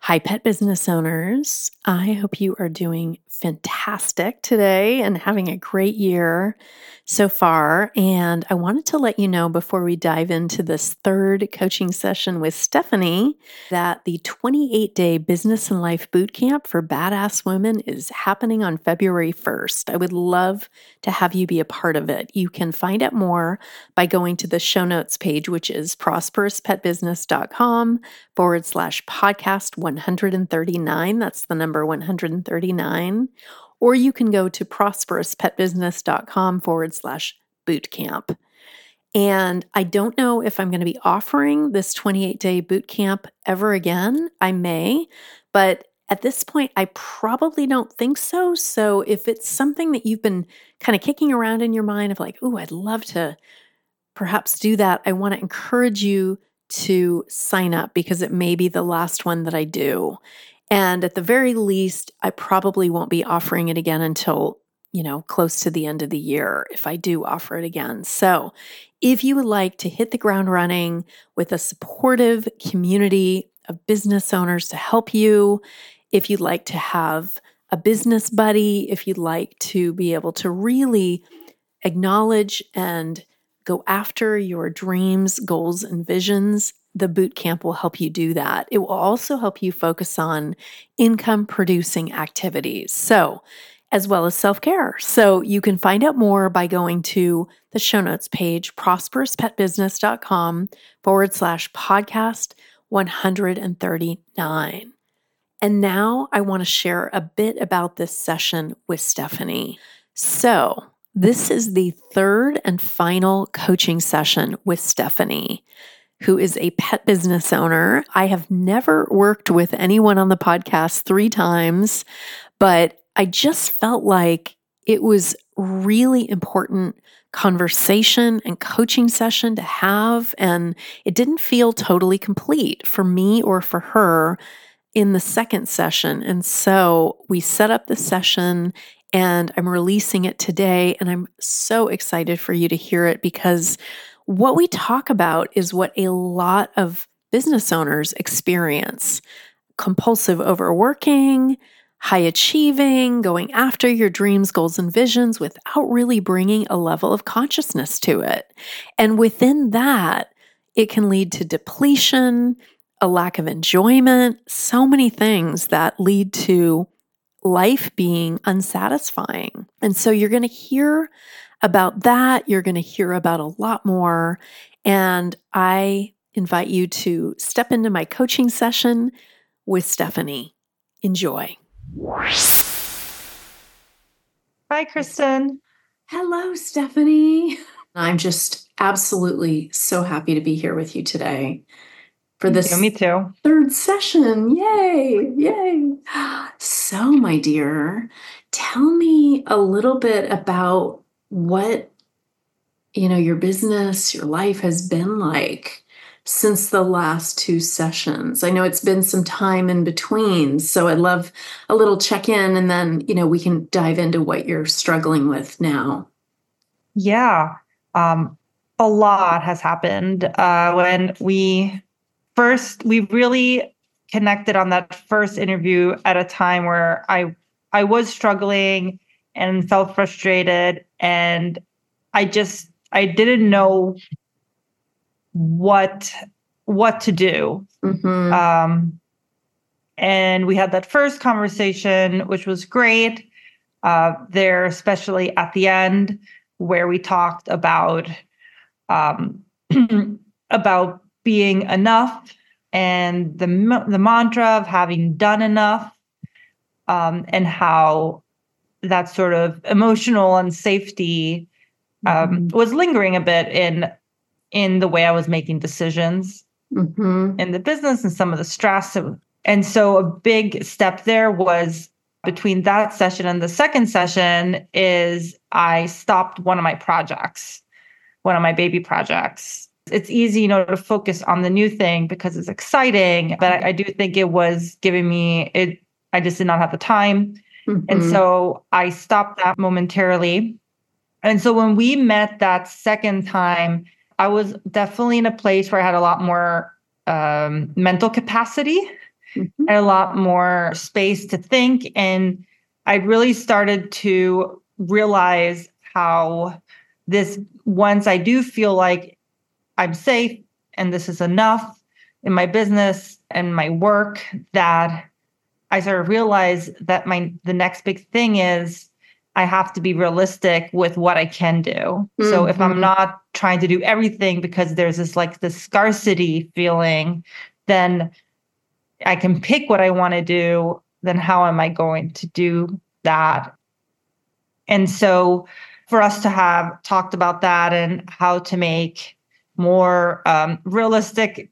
Hi, pet business owners. I hope you are doing fantastic today and having a great year so far. And I wanted to let you know before we dive into this third coaching session with Stephanie that the 28 day business and life boot camp for badass women is happening on February 1st. I would love to have you be a part of it. You can find out more by going to the show notes page, which is prosperouspetbusiness.com forward slash podcast 139. That's the number 139 or you can go to prosperouspetbusiness.com forward slash bootcamp. And I don't know if I'm going to be offering this 28 day bootcamp ever again. I may, but at this point, I probably don't think so. So if it's something that you've been kind of kicking around in your mind of like, oh, I'd love to perhaps do that, I want to encourage you to sign up because it may be the last one that I do. And at the very least, I probably won't be offering it again until, you know, close to the end of the year if I do offer it again. So, if you would like to hit the ground running with a supportive community of business owners to help you, if you'd like to have a business buddy, if you'd like to be able to really acknowledge and go after your dreams, goals, and visions, the boot camp will help you do that. It will also help you focus on income producing activities. So, as well as self care. So, you can find out more by going to the show notes page, prosperouspetbusiness.com forward slash podcast 139. And now I want to share a bit about this session with Stephanie. So, this is the third and final coaching session with Stephanie who is a pet business owner. I have never worked with anyone on the podcast three times, but I just felt like it was really important conversation and coaching session to have and it didn't feel totally complete for me or for her in the second session. And so we set up the session and I'm releasing it today and I'm so excited for you to hear it because what we talk about is what a lot of business owners experience compulsive overworking, high achieving, going after your dreams, goals, and visions without really bringing a level of consciousness to it. And within that, it can lead to depletion, a lack of enjoyment, so many things that lead to life being unsatisfying. And so you're going to hear about that. You're going to hear about a lot more. And I invite you to step into my coaching session with Stephanie. Enjoy. Hi, Kristin. Hello, Stephanie. I'm just absolutely so happy to be here with you today for this me too. third session. Yay! Yay! So, my dear, tell me a little bit about what you know your business your life has been like since the last two sessions? I know it's been some time in between, so I'd love a little check in and then, you know, we can dive into what you're struggling with now. Yeah. Um, a lot has happened. Uh, when we first, we really connected on that first interview at a time where I I was struggling and felt frustrated and I just I didn't know what what to do. Mm-hmm. Um, and we had that first conversation, which was great. Uh, there, especially at the end, where we talked about um, about being enough and the the mantra of having done enough, um, and how that sort of emotional and safety um, mm-hmm. was lingering a bit in in the way I was making decisions mm-hmm. in the business and some of the stress. And so a big step there was between that session and the second session is I stopped one of my projects, one of my baby projects. It's easy, you know, to focus on the new thing because it's exciting, but I, I do think it was giving me it. I just did not have the time, mm-hmm. and so I stopped that momentarily. And so when we met that second time, I was definitely in a place where I had a lot more um, mental capacity mm-hmm. and a lot more space to think. And I really started to realize how this, once I do feel like I'm safe and this is enough in my business and my work, that I sort of realize that my the next big thing is I have to be realistic with what I can do. Mm-hmm. So if I'm mm-hmm. not trying to do everything because there's this like the scarcity feeling, then I can pick what I want to do. Then how am I going to do that? And so for us to have talked about that and how to make more um, realistic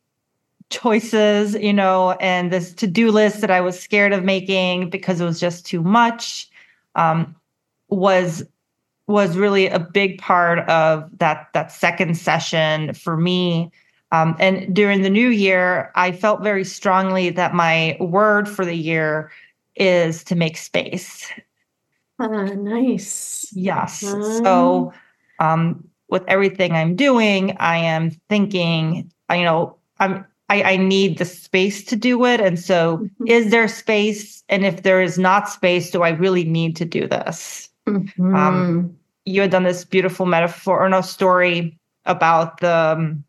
choices, you know, and this to do list that I was scared of making because it was just too much. Um, was was really a big part of that that second session for me. Um, and during the new year, I felt very strongly that my word for the year is to make space. Uh, nice. Yes. So, um, with everything I'm doing, I am thinking, you know, I'm I, I need the space to do it. And so, mm-hmm. is there space? And if there is not space, do I really need to do this? Mm-hmm. Um, you had done this beautiful metaphor or no story about the um,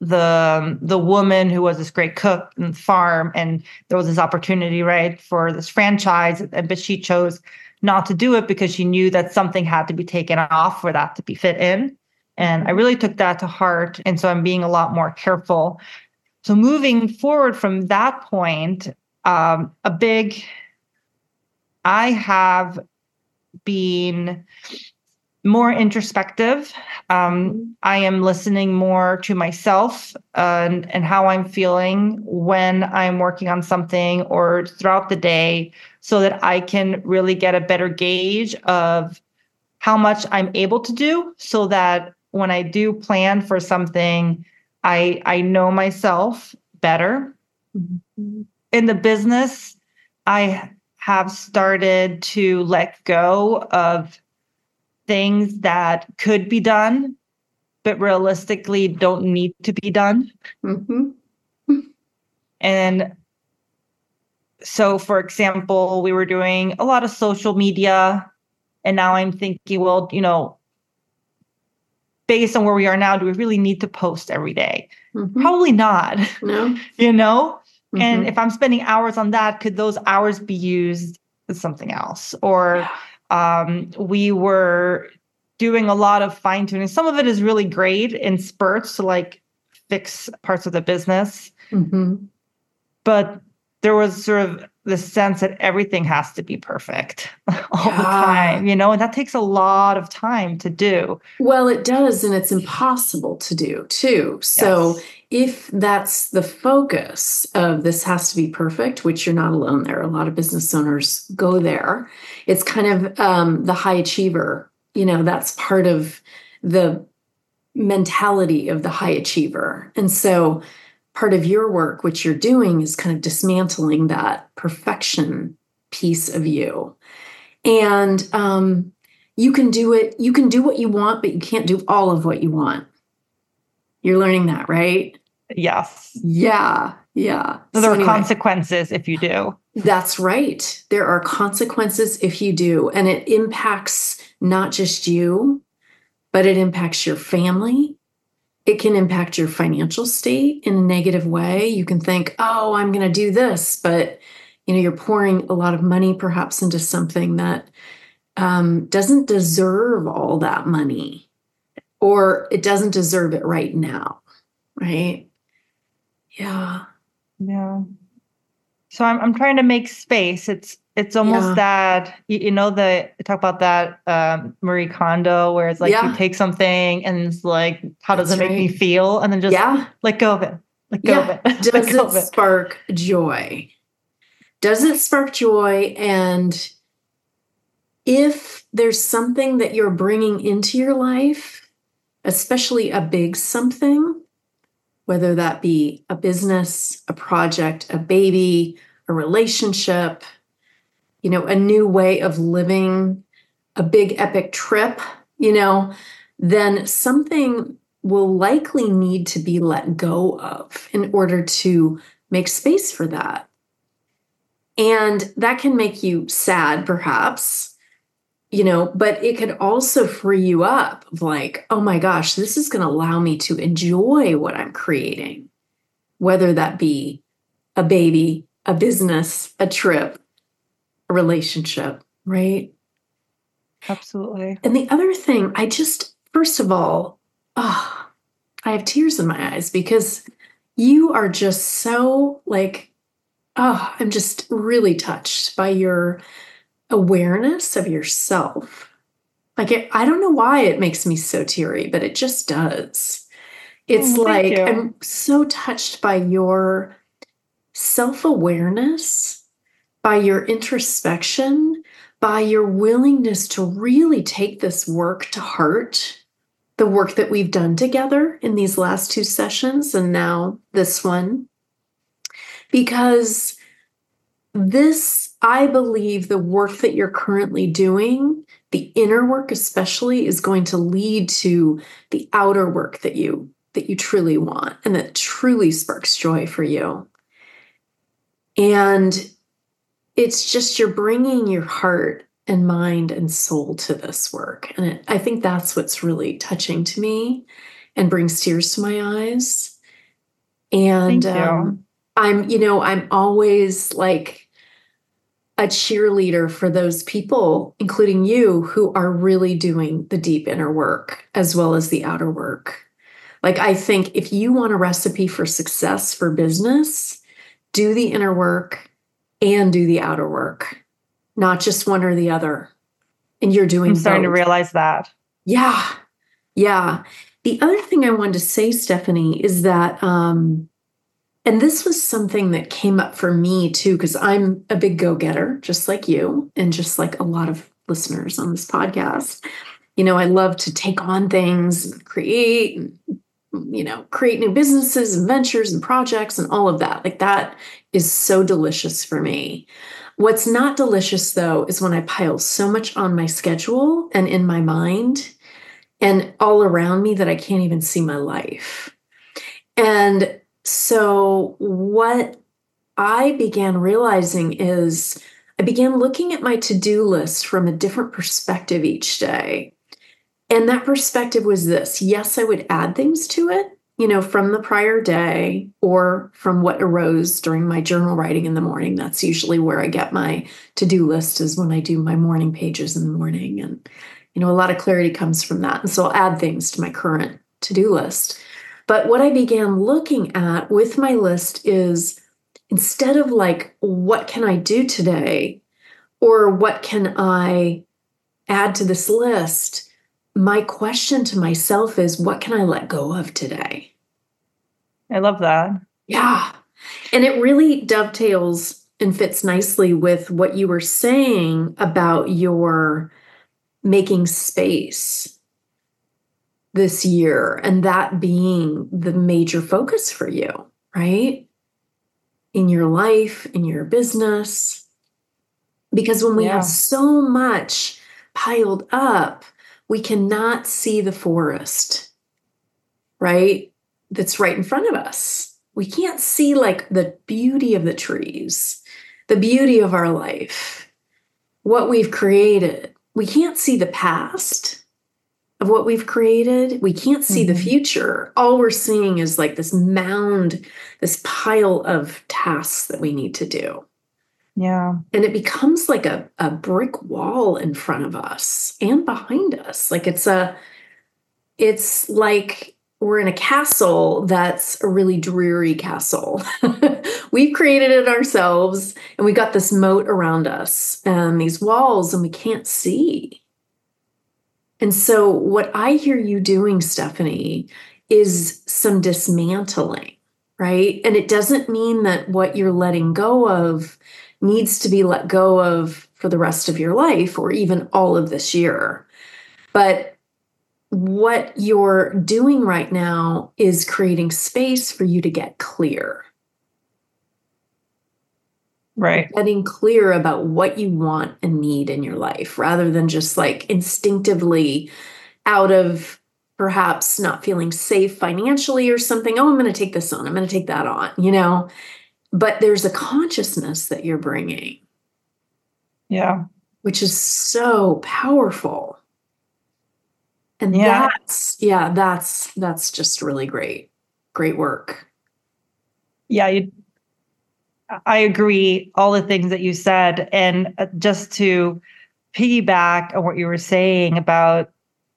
the the woman who was this great cook and farm, and there was this opportunity, right, for this franchise, and but she chose not to do it because she knew that something had to be taken off for that to be fit in. And I really took that to heart, and so I'm being a lot more careful. So moving forward from that point, um, a big I have been more introspective. Um, I am listening more to myself uh, and, and how I'm feeling when I'm working on something or throughout the day so that I can really get a better gauge of how much I'm able to do so that when I do plan for something, I I know myself better. Mm-hmm. In the business, I have started to let go of things that could be done, but realistically don't need to be done. Mm-hmm. and so, for example, we were doing a lot of social media, and now I'm thinking, well, you know, based on where we are now, do we really need to post every day? Mm-hmm. Probably not. No. you know? Mm-hmm. And if I'm spending hours on that, could those hours be used as something else? Or um, we were doing a lot of fine tuning. Some of it is really great in spurts to like fix parts of the business. Mm-hmm. But there was sort of the sense that everything has to be perfect all yeah. the time, you know, and that takes a lot of time to do. Well, it does, and it's impossible to do too. So, yes. if that's the focus of this has to be perfect, which you're not alone there, a lot of business owners go there. It's kind of um, the high achiever, you know, that's part of the mentality of the high achiever. And so part of your work, which you're doing, is kind of dismantling that perfection piece of you. And um, you can do it, you can do what you want, but you can't do all of what you want. You're learning that, right? Yes. Yeah. Yeah. So there so are anyway, consequences if you do. That's right. There are consequences if you do. And it impacts not just you, but it impacts your family. It can impact your financial state in a negative way. You can think, oh, I'm going to do this, but you know, you're pouring a lot of money perhaps into something that um, doesn't deserve all that money or it doesn't deserve it right now. Right. Yeah. Yeah. So I'm I'm trying to make space. It's it's almost yeah. that you, know the talk about that um, Marie Kondo where it's like yeah. you take something and it's like how does That's it make right. me feel and then just yeah. let go of it. Let go yeah. of it. Does it, it spark joy? Does it spark joy? And if there's something that you're bringing into your life, especially a big something, whether that be a business, a project, a baby, a relationship, you know, a new way of living, a big epic trip, you know, then something will likely need to be let go of in order to make space for that. And that can make you sad, perhaps, you know, but it could also free you up like, oh my gosh, this is going to allow me to enjoy what I'm creating, whether that be a baby, a business, a trip, relationship, right? Absolutely. And the other thing, I just, first of all, oh, I have tears in my eyes because you are just so like, oh, I'm just really touched by your awareness of yourself. Like, it, I don't know why it makes me so teary, but it just does. It's oh, like I'm so touched by your self awareness, by your introspection, by your willingness to really take this work to heart, the work that we've done together in these last two sessions and now this one. Because this, I believe, the work that you're currently doing, the inner work especially, is going to lead to the outer work that you that you truly want and that truly sparks joy for you. And it's just you're bringing your heart and mind and soul to this work. And it, I think that's what's really touching to me and brings tears to my eyes. And um, I'm, you know, I'm always like a cheerleader for those people, including you, who are really doing the deep inner work as well as the outer work. Like, I think if you want a recipe for success for business, do the inner work and do the outer work, not just one or the other. And you're doing I'm starting both. to realize that. Yeah. Yeah. The other thing I wanted to say, Stephanie, is that um, and this was something that came up for me too, because I'm a big go getter, just like you, and just like a lot of listeners on this podcast. You know, I love to take on things create, and, you know, create new businesses and ventures and projects and all of that. Like that is so delicious for me. What's not delicious though is when I pile so much on my schedule and in my mind and all around me that I can't even see my life. And so, what I began realizing is I began looking at my to do list from a different perspective each day. And that perspective was this yes, I would add things to it, you know, from the prior day or from what arose during my journal writing in the morning. That's usually where I get my to do list, is when I do my morning pages in the morning. And, you know, a lot of clarity comes from that. And so I'll add things to my current to do list. But what I began looking at with my list is instead of like, what can I do today? Or what can I add to this list? My question to myself is, what can I let go of today? I love that. Yeah. And it really dovetails and fits nicely with what you were saying about your making space this year and that being the major focus for you, right? In your life, in your business. Because when we yeah. have so much piled up, we cannot see the forest, right? That's right in front of us. We can't see like the beauty of the trees, the beauty of our life, what we've created. We can't see the past of what we've created. We can't see mm-hmm. the future. All we're seeing is like this mound, this pile of tasks that we need to do. Yeah. And it becomes like a, a brick wall in front of us and behind us. Like it's a, it's like we're in a castle that's a really dreary castle. We've created it ourselves and we got this moat around us and these walls, and we can't see. And so, what I hear you doing, Stephanie, is some dismantling, right? And it doesn't mean that what you're letting go of needs to be let go of for the rest of your life or even all of this year. But what you're doing right now is creating space for you to get clear. Right. Getting clear about what you want and need in your life rather than just like instinctively out of perhaps not feeling safe financially or something. Oh, I'm going to take this on. I'm going to take that on, you know? But there's a consciousness that you're bringing. Yeah. Which is so powerful. And yeah. that's yeah, that's that's just really great. Great work. Yeah, you, I agree all the things that you said and uh, just to piggyback on what you were saying about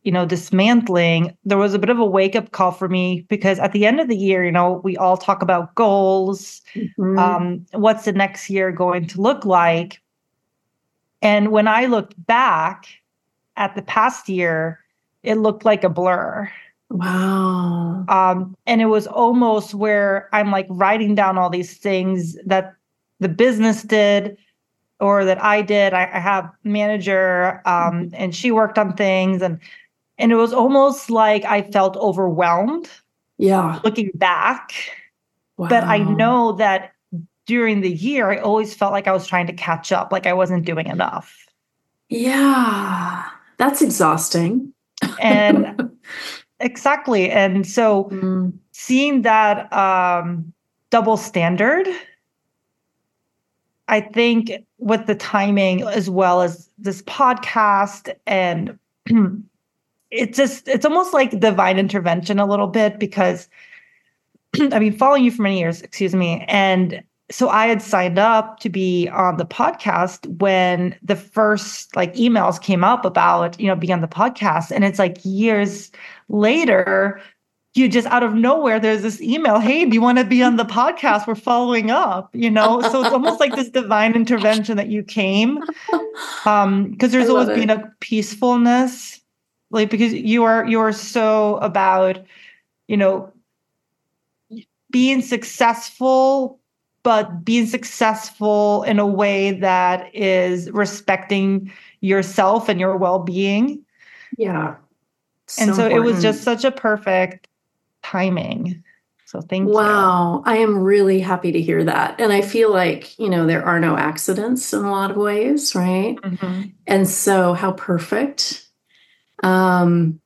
you know dismantling there was a bit of a wake up call for me because at the end of the year you know we all talk about goals mm-hmm. um, what's the next year going to look like and when i looked back at the past year it looked like a blur. Wow. Um, and it was almost where I'm like writing down all these things that the business did or that I did. I, I have manager um, mm-hmm. and she worked on things and and it was almost like I felt overwhelmed. Yeah. Looking back. Wow. But I know that during the year I always felt like I was trying to catch up, like I wasn't doing enough. Yeah. That's exhausting and exactly and so mm. seeing that um, double standard i think with the timing as well as this podcast and it's just it's almost like divine intervention a little bit because i mean following you for many years excuse me and so I had signed up to be on the podcast when the first like emails came up about, you know, being on the podcast. And it's like years later, you just out of nowhere, there's this email, hey, do you want to be on the podcast? We're following up, you know? So it's almost like this divine intervention that you came. Um, because there's always it. been a peacefulness, like because you are you are so about, you know, being successful but being successful in a way that is respecting yourself and your well-being yeah so and so important. it was just such a perfect timing so thank wow. you wow i am really happy to hear that and i feel like you know there are no accidents in a lot of ways right mm-hmm. and so how perfect um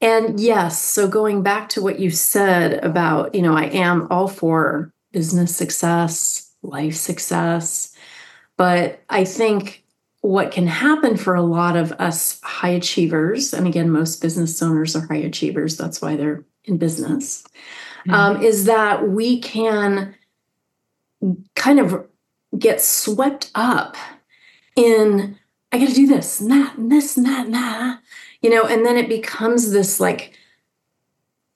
and yes so going back to what you said about you know i am all for business success, life success. But I think what can happen for a lot of us high achievers, and again, most business owners are high achievers, that's why they're in business, mm-hmm. um, is that we can kind of get swept up in, I got to do this and that and this and that and that, you know, and then it becomes this like,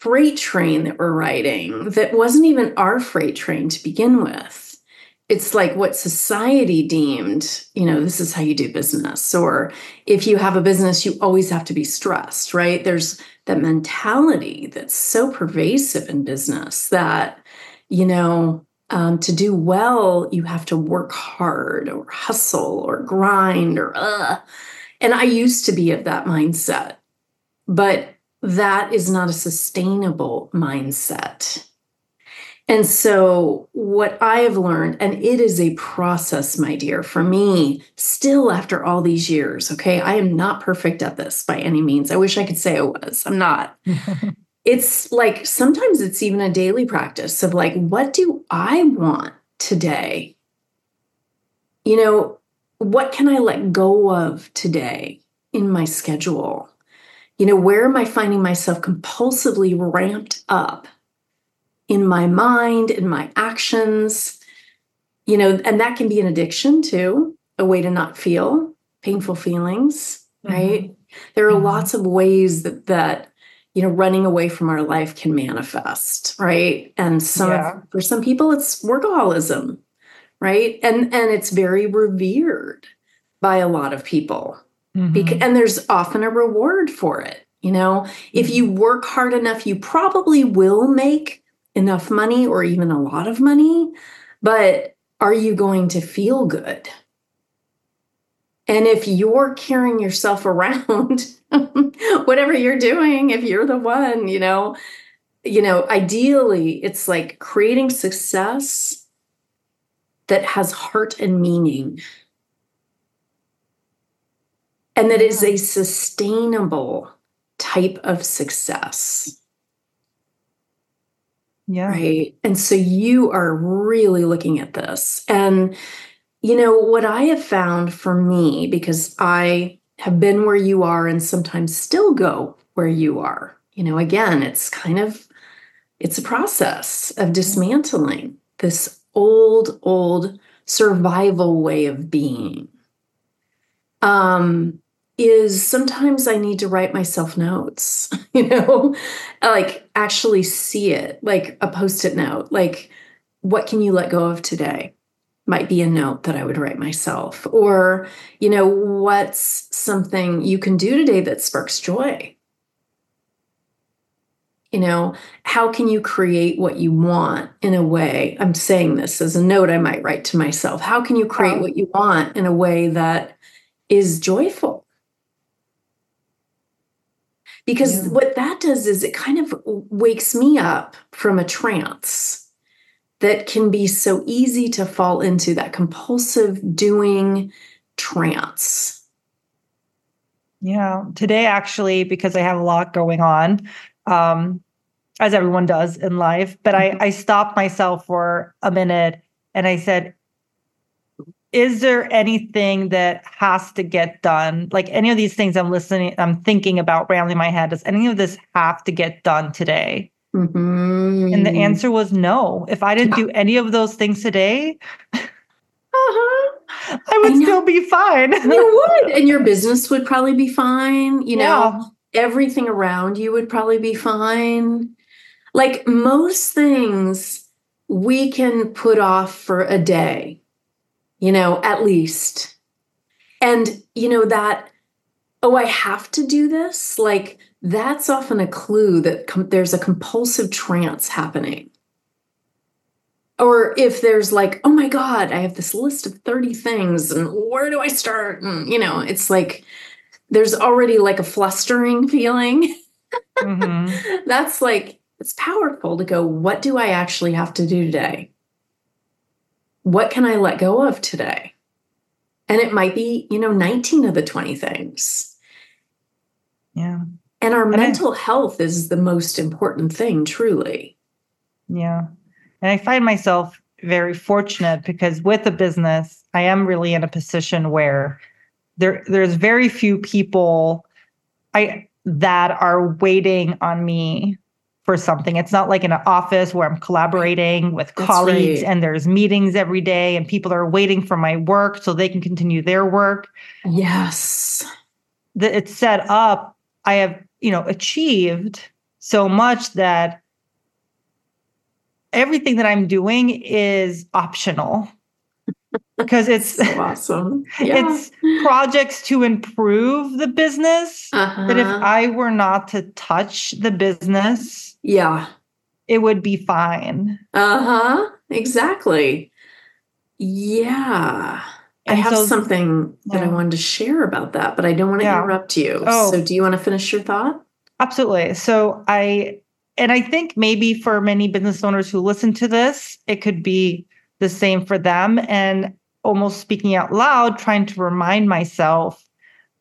freight train that we're riding that wasn't even our freight train to begin with. It's like what society deemed, you know, this is how you do business. Or if you have a business, you always have to be stressed, right? There's that mentality that's so pervasive in business that, you know, um, to do well, you have to work hard or hustle or grind or, uh. And I used to be of that mindset. But that is not a sustainable mindset. And so, what I have learned, and it is a process, my dear, for me, still after all these years, okay, I am not perfect at this by any means. I wish I could say I was. I'm not. it's like sometimes it's even a daily practice of like, what do I want today? You know, what can I let go of today in my schedule? You know, where am I finding myself compulsively ramped up in my mind, in my actions? You know, and that can be an addiction too, a way to not feel painful feelings, mm-hmm. right? There are mm-hmm. lots of ways that that you know running away from our life can manifest, right? And some yeah. for some people it's workaholism, right? And and it's very revered by a lot of people. Mm-hmm. Because, and there's often a reward for it. You know, if you work hard enough, you probably will make enough money or even a lot of money, but are you going to feel good? And if you're carrying yourself around, whatever you're doing, if you're the one, you know, you know, ideally it's like creating success that has heart and meaning and that is a sustainable type of success. Yeah. Right. And so you are really looking at this. And, you know, what I have found for me, because I have been where you are and sometimes still go where you are, you know, again, it's kind of, it's a process of dismantling this old, old survival way of being. Um, is sometimes I need to write myself notes, you know, like actually see it, like a post it note, like, what can you let go of today? Might be a note that I would write myself. Or, you know, what's something you can do today that sparks joy? You know, how can you create what you want in a way? I'm saying this as a note I might write to myself. How can you create what you want in a way that is joyful? because yeah. what that does is it kind of wakes me up from a trance that can be so easy to fall into that compulsive doing trance. Yeah, today actually, because I have a lot going on, um, as everyone does in life, but mm-hmm. I, I stopped myself for a minute and I said, is there anything that has to get done? Like any of these things I'm listening, I'm thinking about rambling my head. Does any of this have to get done today? Mm-hmm. And the answer was no. If I didn't do any of those things today, uh-huh. I would I still be fine. you would. And your business would probably be fine. You know, yeah. Everything around you would probably be fine. Like most things we can put off for a day you know, at least. And, you know, that, oh, I have to do this, like that's often a clue that com- there's a compulsive trance happening. Or if there's like, oh my God, I have this list of 30 things and where do I start? And, you know, it's like there's already like a flustering feeling. Mm-hmm. That's like, it's powerful to go, what do I actually have to do today? what can I let go of today? And it might be, you know, 19 of the 20 things. Yeah. And our and mental I, health is the most important thing, truly. Yeah. And I find myself very fortunate because with a business, I am really in a position where there there's very few people I that are waiting on me for something. It's not like in an office where I'm collaborating with That's colleagues right. and there's meetings every day and people are waiting for my work so they can continue their work. Yes. That it's set up, I have, you know, achieved so much that everything that I'm doing is optional because it's so awesome. Yeah. It's projects to improve the business. Uh-huh. But if I were not to touch the business, yeah. It would be fine. Uh huh. Exactly. Yeah. And I have so, something that yeah. I wanted to share about that, but I don't want to yeah. interrupt you. Oh. So, do you want to finish your thought? Absolutely. So I, and I think maybe for many business owners who listen to this, it could be the same for them. And almost speaking out loud, trying to remind myself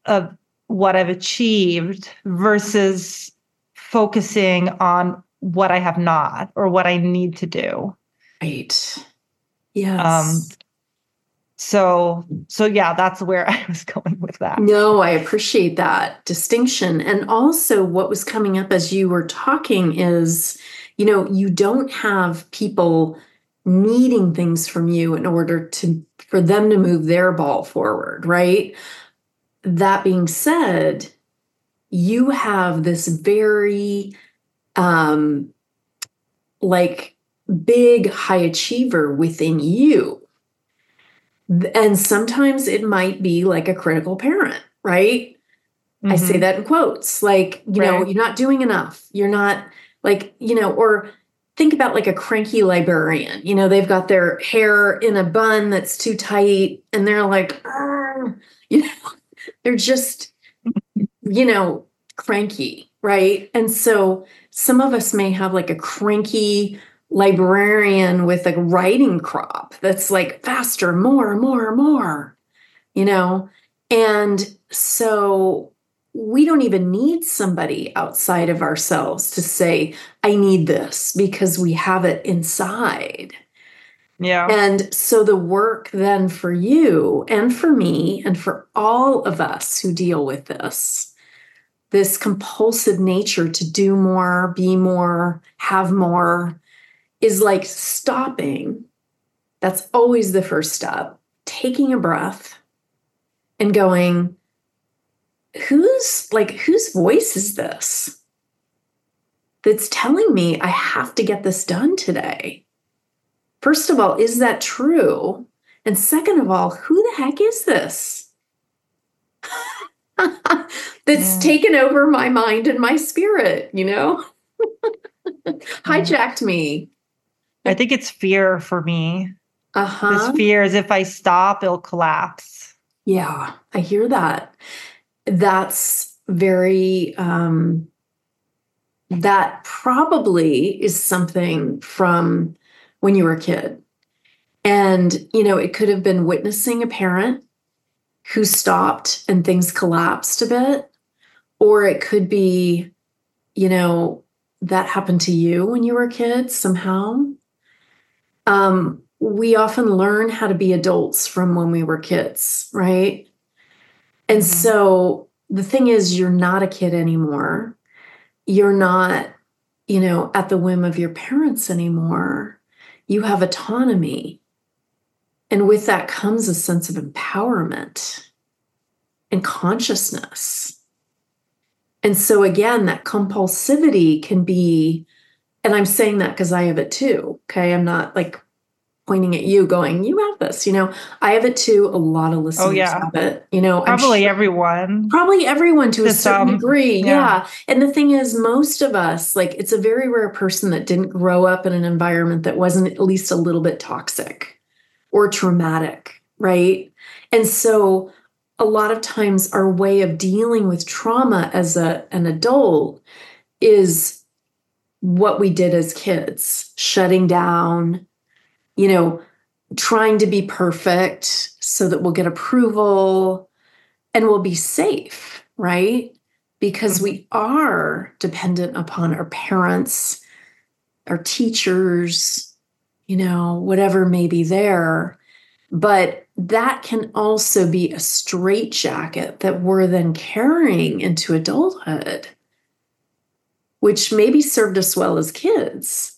of what I've achieved versus focusing on what I have not or what I need to do. Right. Yes. Um, so so yeah that's where i was going with that no i appreciate that distinction and also what was coming up as you were talking is you know you don't have people needing things from you in order to for them to move their ball forward right that being said you have this very um like big high achiever within you and sometimes it might be like a critical parent, right? Mm-hmm. I say mm-hmm. that in quotes, like, you right. know, you're not doing enough. You're not like, you know, or think about like a cranky librarian. You know, they've got their hair in a bun that's too tight and they're like, you know, they're just, you know, cranky, right? And so some of us may have like a cranky librarian with a writing crop that's like faster, more, more, more, you know? And so we don't even need somebody outside of ourselves to say, I need this because we have it inside. Yeah. And so the work then for you and for me and for all of us who deal with this, this compulsive nature to do more, be more, have more, is like stopping. That's always the first step. Taking a breath and going, whose like whose voice is this that's telling me I have to get this done today? First of all, is that true? And second of all, who the heck is this? that's yeah. taken over my mind and my spirit, you know? Hijacked me. I think it's fear for me. Uh-huh. This fear is if I stop, it'll collapse. Yeah, I hear that. That's very um that probably is something from when you were a kid. And, you know, it could have been witnessing a parent who stopped and things collapsed a bit. Or it could be, you know, that happened to you when you were a kid somehow um, we often learn how to be adults from when we were kids, right? And mm-hmm. so the thing is, you're not a kid anymore. You're not, you know, at the whim of your parents anymore. You have autonomy. And with that comes a sense of empowerment and consciousness. And so, again, that compulsivity can be and I'm saying that because I have it too. Okay. I'm not like pointing at you going, you have this, you know, I have it too. A lot of oh, listeners oh, yeah. have it, you know, probably sure, everyone, probably everyone to, to a certain some, degree. Yeah. yeah. And the thing is, most of us, like, it's a very rare person that didn't grow up in an environment that wasn't at least a little bit toxic or traumatic. Right. And so, a lot of times, our way of dealing with trauma as a, an adult is what we did as kids, shutting down, you know, trying to be perfect so that we'll get approval and we'll be safe, right? Because we mm-hmm. are dependent upon our parents, our teachers, you know, whatever may be there. But that can also be a straitjacket that we're then carrying into adulthood which maybe served us well as kids.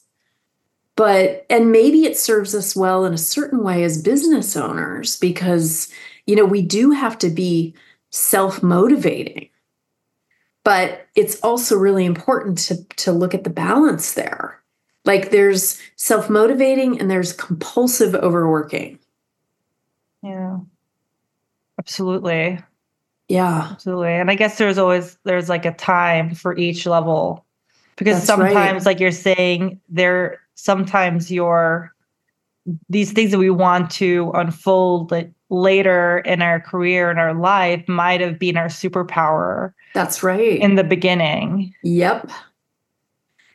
But, and maybe it serves us well in a certain way as business owners because, you know, we do have to be self motivating. But it's also really important to, to look at the balance there. Like there's self motivating and there's compulsive overworking. Yeah. Absolutely. Yeah. Absolutely. And I guess there's always there's like a time for each level because That's sometimes right. like you're saying there sometimes your these things that we want to unfold later in our career and our life might have been our superpower. That's right. In the beginning. Yep.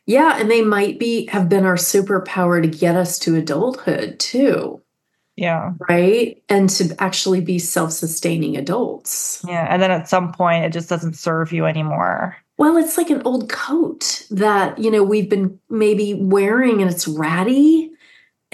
Yeah, and they might be have been our superpower to get us to adulthood too. Yeah. Right? And to actually be self-sustaining adults. Yeah, and then at some point it just doesn't serve you anymore. Well, it's like an old coat that, you know, we've been maybe wearing and it's ratty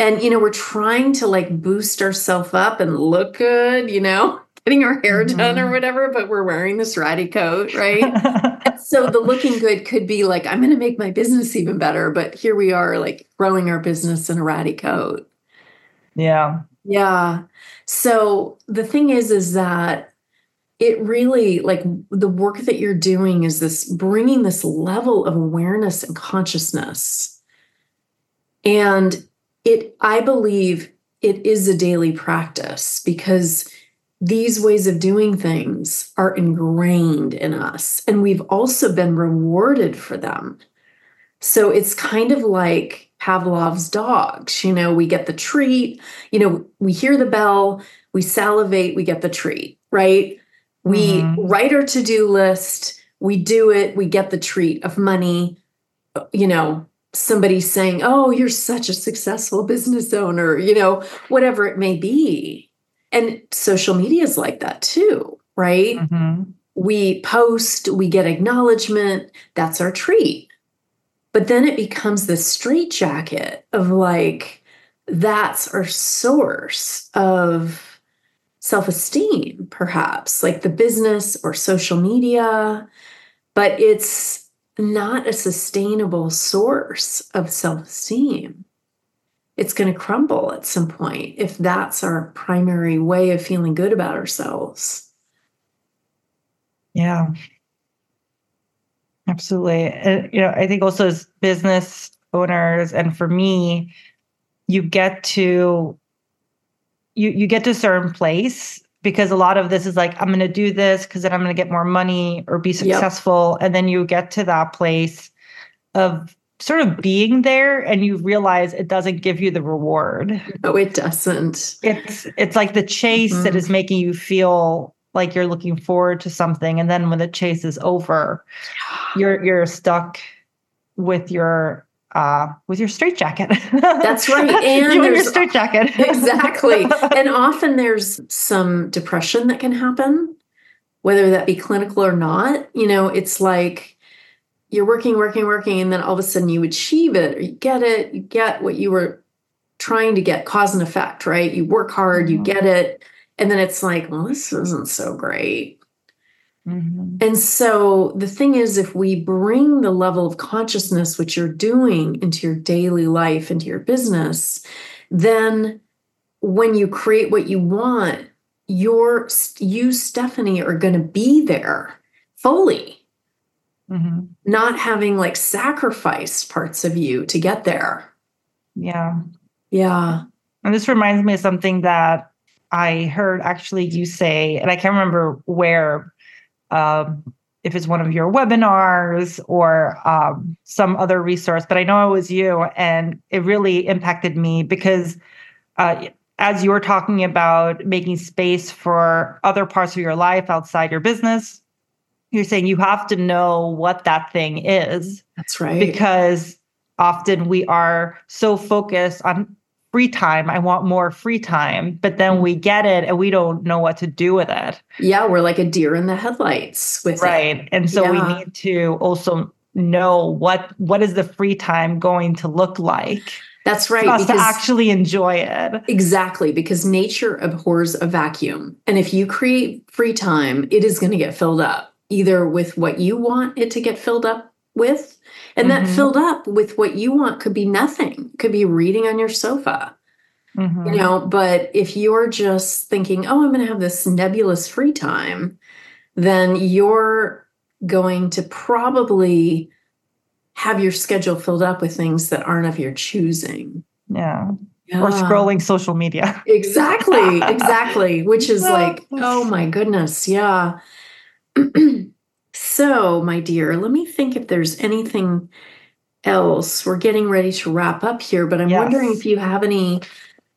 and you know, we're trying to like boost ourselves up and look good, you know, getting our hair mm-hmm. done or mm-hmm. whatever, but we're wearing this ratty coat, right? so the looking good could be like, I'm going to make my business even better. But here we are, like growing our business in a ratty coat. Yeah. Yeah. So the thing is, is that it really like the work that you're doing is this bringing this level of awareness and consciousness. And it, I believe it is a daily practice because these ways of doing things are ingrained in us and we've also been rewarded for them. So it's kind of like Pavlov's dogs. You know, we get the treat, you know, we hear the bell, we salivate, we get the treat, right? We mm-hmm. write our to do list, we do it, we get the treat of money, you know, somebody saying, Oh, you're such a successful business owner, you know, whatever it may be. And social media is like that too, right? Mm-hmm. We post, we get acknowledgement, that's our treat. But then it becomes this straitjacket of like, that's our source of self esteem, perhaps, like the business or social media. But it's not a sustainable source of self esteem it's going to crumble at some point if that's our primary way of feeling good about ourselves. Yeah. Absolutely. And, you know, I think also as business owners and for me, you get to you you get to a certain place because a lot of this is like I'm going to do this because then I'm going to get more money or be successful yep. and then you get to that place of sort of being there and you realize it doesn't give you the reward. No, it doesn't. It's it's like the chase mm-hmm. that is making you feel like you're looking forward to something and then when the chase is over you're you're stuck with your uh with your straitjacket. That's right. And you your straitjacket. exactly. And often there's some depression that can happen, whether that be clinical or not. You know, it's like you're working, working, working, and then all of a sudden you achieve it or you get it, you get what you were trying to get, cause and effect, right? You work hard, mm-hmm. you get it, and then it's like, well, this isn't so great. Mm-hmm. And so the thing is, if we bring the level of consciousness which you're doing into your daily life, into your business, then when you create what you want, your you, Stephanie, are going to be there fully mm-hmm. not having like sacrificed parts of you to get there. Yeah. Yeah. And this reminds me of something that I heard actually you say, and I can't remember where, um, if it's one of your webinars or um, some other resource, but I know it was you, and it really impacted me because uh, as you were talking about making space for other parts of your life outside your business, you're saying you have to know what that thing is. That's right. Because often we are so focused on free time. I want more free time, but then we mm-hmm. get it and we don't know what to do with it. Yeah, we're like a deer in the headlights with right. It. And so yeah. we need to also know what what is the free time going to look like. That's right. Us to actually enjoy it. Exactly, because nature abhors a vacuum. And if you create free time, it is going to get filled up either with what you want it to get filled up with and mm-hmm. that filled up with what you want could be nothing could be reading on your sofa mm-hmm. you know but if you're just thinking oh i'm going to have this nebulous free time then you're going to probably have your schedule filled up with things that aren't of your choosing yeah yeah. or scrolling social media. Exactly, exactly. Which is like, oh my goodness, yeah. so, my dear, let me think if there's anything else. We're getting ready to wrap up here, but I'm yes. wondering if you have any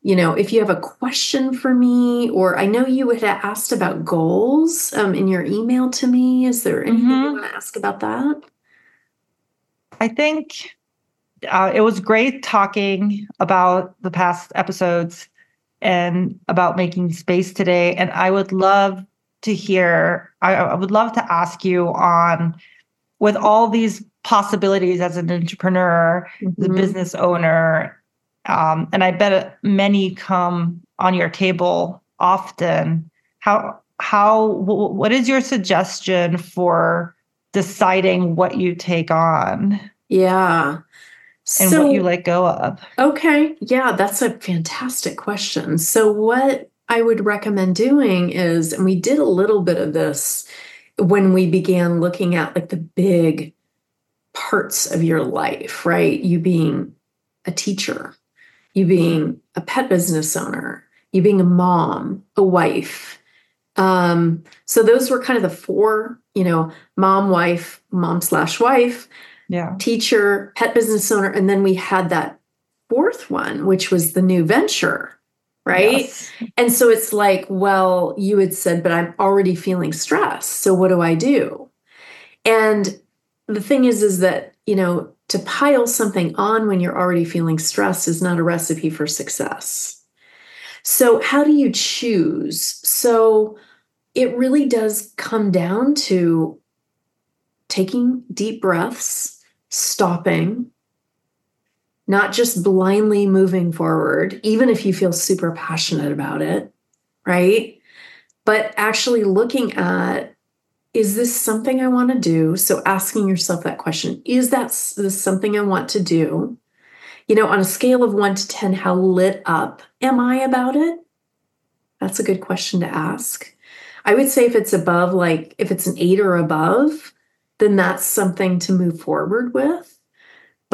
you know, if you have a question for me, or I know you had asked about goals um, in your email to me. Is there anything mm-hmm. you want to ask about that? I think uh, it was great talking about the past episodes and about making space today. And I would love to hear, I, I would love to ask you on with all these possibilities as an entrepreneur, mm-hmm. the business owner, um, and I bet many come on your table often. How how what is your suggestion for deciding what you take on? Yeah. And so, what you let go of. Okay. Yeah, that's a fantastic question. So what I would recommend doing is, and we did a little bit of this when we began looking at like the big parts of your life, right? You being a teacher, you being a pet business owner, you being a mom, a wife. Um, so those were kind of the four, you know, mom, wife, mom slash wife, yeah, teacher, pet business owner, and then we had that fourth one, which was the new venture, right? Yes. And so it's like, well, you had said, but I'm already feeling stress. So what do I do? And the thing is, is that, you know, to pile something on when you're already feeling stressed is not a recipe for success. So, how do you choose? So, it really does come down to taking deep breaths, stopping, not just blindly moving forward, even if you feel super passionate about it, right? But actually looking at is this something I want to do? So asking yourself that question, is that this something I want to do? You know, on a scale of one to 10, how lit up am I about it? That's a good question to ask. I would say if it's above, like if it's an eight or above, then that's something to move forward with.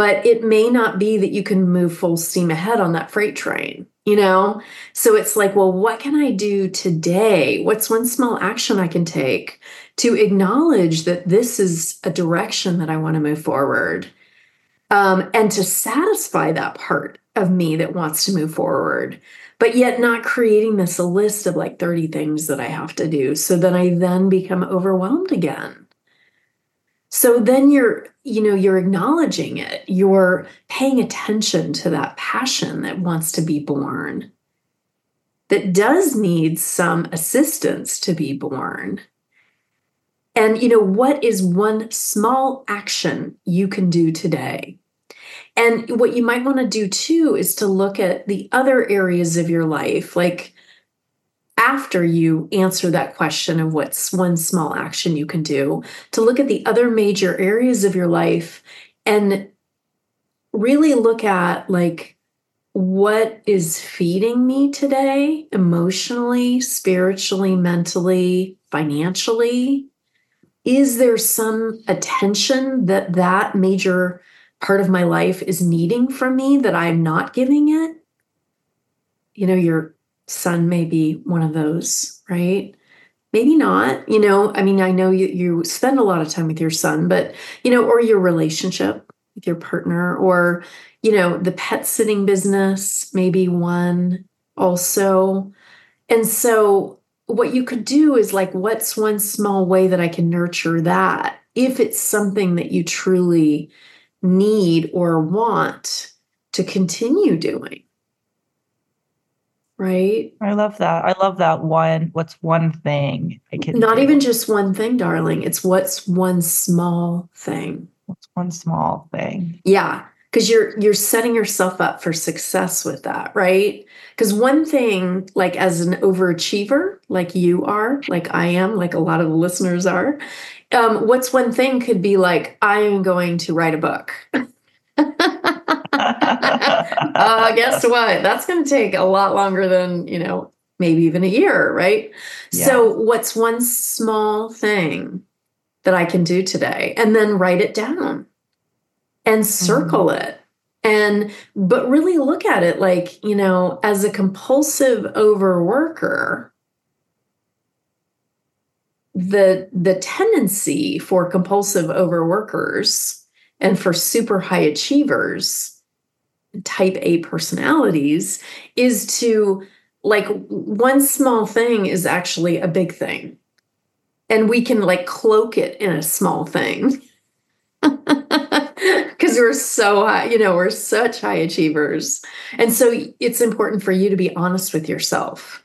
But it may not be that you can move full steam ahead on that freight train you know? So it's like, well, what can I do today? What's one small action I can take to acknowledge that this is a direction that I want to move forward? Um, and to satisfy that part of me that wants to move forward, but yet not creating this list of like 30 things that I have to do so that I then become overwhelmed again. So then you're, you know, you're acknowledging it. You're paying attention to that passion that wants to be born, that does need some assistance to be born. And, you know, what is one small action you can do today? And what you might want to do too is to look at the other areas of your life, like after you answer that question of what's one small action you can do, to look at the other major areas of your life and really look at like what is feeding me today emotionally, spiritually, mentally, financially? Is there some attention that that major part of my life is needing from me that I'm not giving it? You know, you're son may be one of those, right? Maybe not, you know. I mean, I know you, you spend a lot of time with your son, but, you know, or your relationship with your partner, or, you know, the pet sitting business, maybe one also. And so, what you could do is like, what's one small way that I can nurture that if it's something that you truly need or want to continue doing? Right? I love that. I love that one. What's one thing I can Not do? even just one thing, darling. It's what's one small thing. What's one small thing? Yeah, because you're you're setting yourself up for success with that, right? Because one thing, like as an overachiever, like you are, like I am, like a lot of the listeners are, um, what's one thing could be like, I am going to write a book. uh, guess what? That's going to take a lot longer than, you know, maybe even a year, right? Yeah. So, what's one small thing that I can do today? And then write it down and circle mm. it. And, but really look at it like, you know, as a compulsive overworker, the the tendency for compulsive overworkers and for super high achievers type A personalities is to like one small thing is actually a big thing. And we can like cloak it in a small thing. Because we're so high, you know, we're such high achievers. And so it's important for you to be honest with yourself.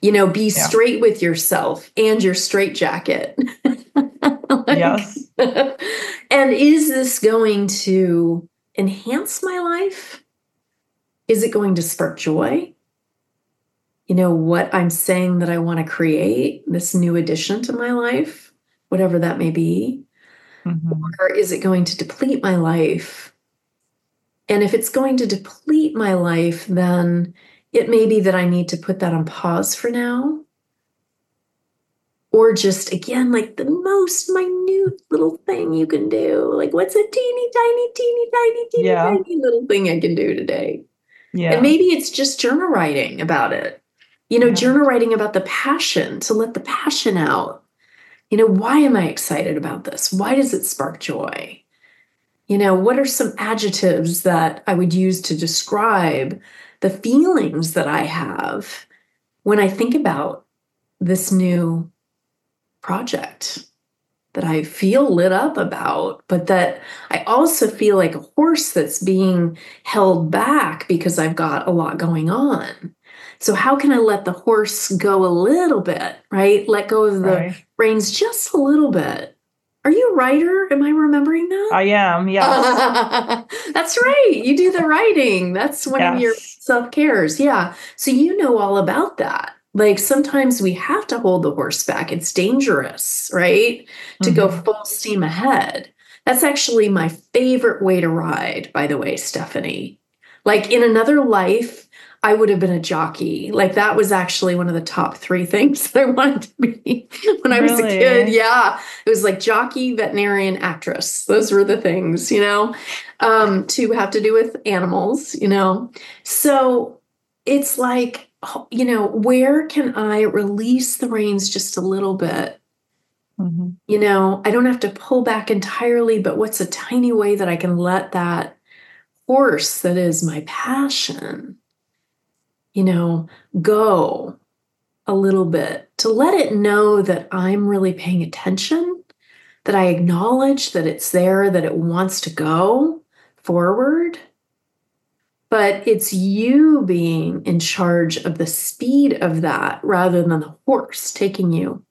You know, be yeah. straight with yourself and your straight jacket. like, yes. and is this going to enhance my life? Is it going to spark joy? You know, what I'm saying that I want to create, this new addition to my life, whatever that may be? Mm-hmm. Or is it going to deplete my life? And if it's going to deplete my life, then it may be that I need to put that on pause for now or just again like the most minute little thing you can do. Like what's a teeny tiny teeny tiny teeny yeah. tiny little thing i can do today? Yeah. and maybe it's just journal writing about it. You know yeah. journal writing about the passion to let the passion out. You know why am i excited about this? Why does it spark joy? You know what are some adjectives that i would use to describe the feelings that i have when i think about this new project that I feel lit up about, but that I also feel like a horse that's being held back because I've got a lot going on. So, how can I let the horse go a little bit, right? Let go of the right. reins just a little bit. Are you a writer? Am I remembering that? I am, yes. That's right. You do the writing. That's one yes. of your self cares. Yeah. So, you know all about that like sometimes we have to hold the horse back. It's dangerous, right? To mm-hmm. go full steam ahead. That's actually my favorite way to ride, by the way, Stephanie. Like in another life, I would have been a jockey. Like that was actually one of the top three things that I wanted to be when I was a kid. Yeah. It was like jockey, veterinarian, actress. Those were the things, you know, um, to have to do with animals, you know. So it's like you know, where can I release the reins just a little bit? Mm-hmm. You know, I don't have to pull back entirely, but what's a tiny way that I can let that horse that is my passion, you know, go a little bit to let it know that I'm really paying attention, that I acknowledge that it's there, that it wants to go forward but it's you being in charge of the speed of that rather than the horse taking you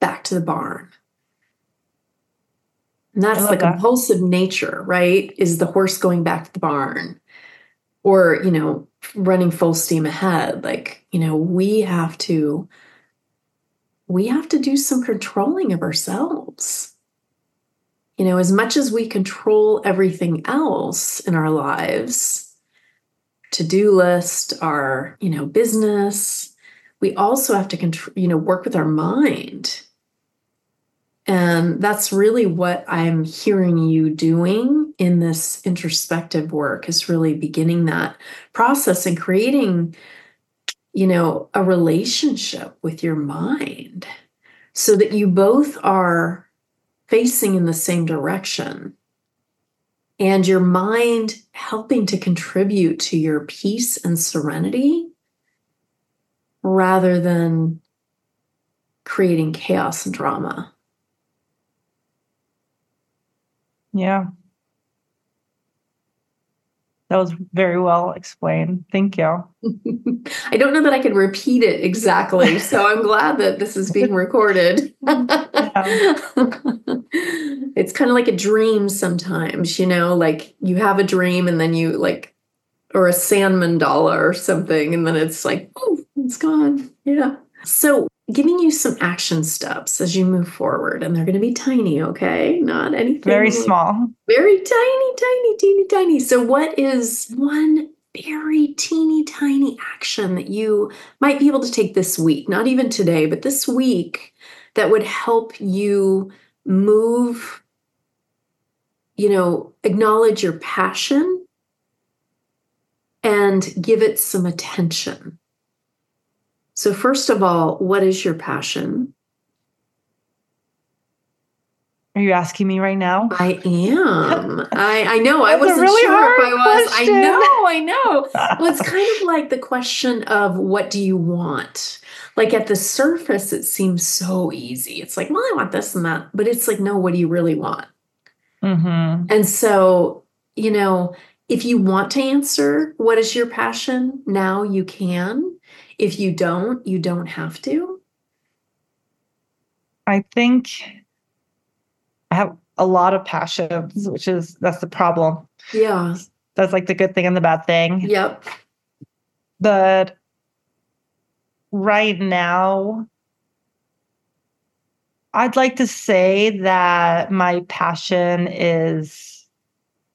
back to the barn. And that's the compulsive nature, right? Is the horse going back to the barn or, you know, running full steam ahead. Like, you know, we have to we have to do some controlling of ourselves. You know, as much as we control everything else in our lives, to-do list, our, you know, business. We also have to control, you know, work with our mind. And that's really what I'm hearing you doing in this introspective work is really beginning that process and creating, you know, a relationship with your mind so that you both are facing in the same direction and your mind helping to contribute to your peace and serenity rather than creating chaos and drama. Yeah. That was very well explained. Thank you. I don't know that I could repeat it exactly, so I'm glad that this is being recorded. it's kind of like a dream sometimes, you know, like you have a dream and then you like, or a sand mandala or something, and then it's like, oh, it's gone. Yeah. So giving you some action steps as you move forward and they're going to be tiny okay? Not anything very small. Very tiny tiny teeny tiny. So what is one very teeny tiny action that you might be able to take this week? Not even today but this week that would help you move you know acknowledge your passion and give it some attention so, first of all, what is your passion? Are you asking me right now? I am. I, I know. I wasn't really sure if I was. Question. I know. I know. well, it's kind of like the question of what do you want? Like at the surface, it seems so easy. It's like, well, I want this and that. But it's like, no, what do you really want? Mm-hmm. And so, you know, if you want to answer what is your passion, now you can. If you don't, you don't have to. I think I have a lot of passions, which is that's the problem. Yeah. That's like the good thing and the bad thing. Yep. But right now, I'd like to say that my passion is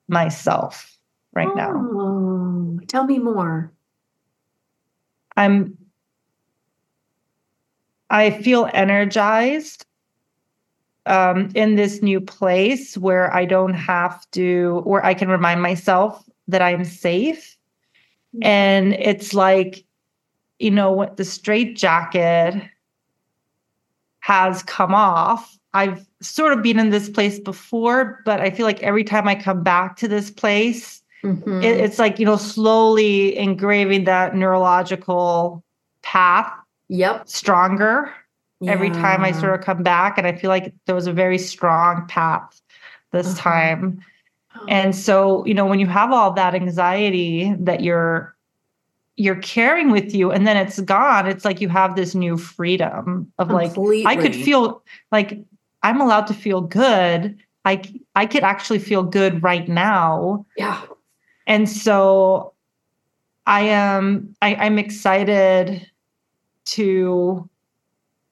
myself right oh, now. Tell me more. I'm I feel energized um, in this new place where I don't have to, where I can remind myself that I'm safe. Mm-hmm. And it's like, you know, what the straight jacket has come off. I've sort of been in this place before, but I feel like every time I come back to this place, mm-hmm. it, it's like, you know, slowly engraving that neurological path. Yep. Stronger yeah. every time I sort of come back. And I feel like there was a very strong path this uh-huh. time. Oh. And so, you know, when you have all that anxiety that you're you're carrying with you and then it's gone, it's like you have this new freedom of Completely. like I could feel like I'm allowed to feel good. I I could actually feel good right now. Yeah. And so I am I, I'm excited to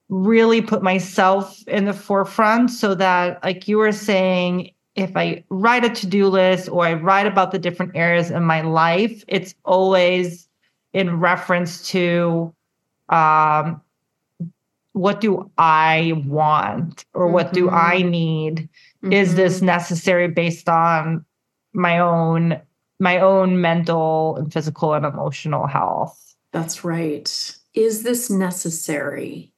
really put myself in the forefront so that like you were saying if i write a to-do list or i write about the different areas in my life it's always in reference to um what do i want or what mm-hmm. do i need mm-hmm. is this necessary based on my own my own mental and physical and emotional health that's right is this necessary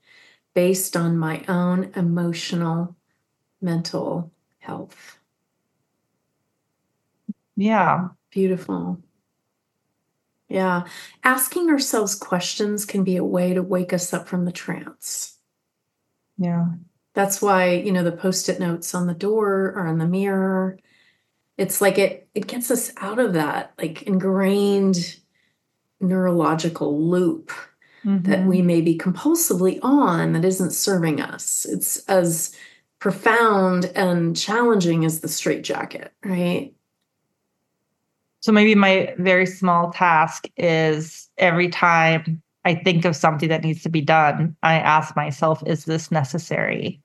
based on my own emotional, mental health. Yeah. Beautiful. Yeah. Asking ourselves questions can be a way to wake us up from the trance. Yeah. That's why, you know, the post-it notes on the door or in the mirror, it's like it it gets us out of that like ingrained neurological loop mm-hmm. that we may be compulsively on that isn't serving us. It's as profound and challenging as the straitjacket, right? So maybe my very small task is every time I think of something that needs to be done, I ask myself, is this necessary?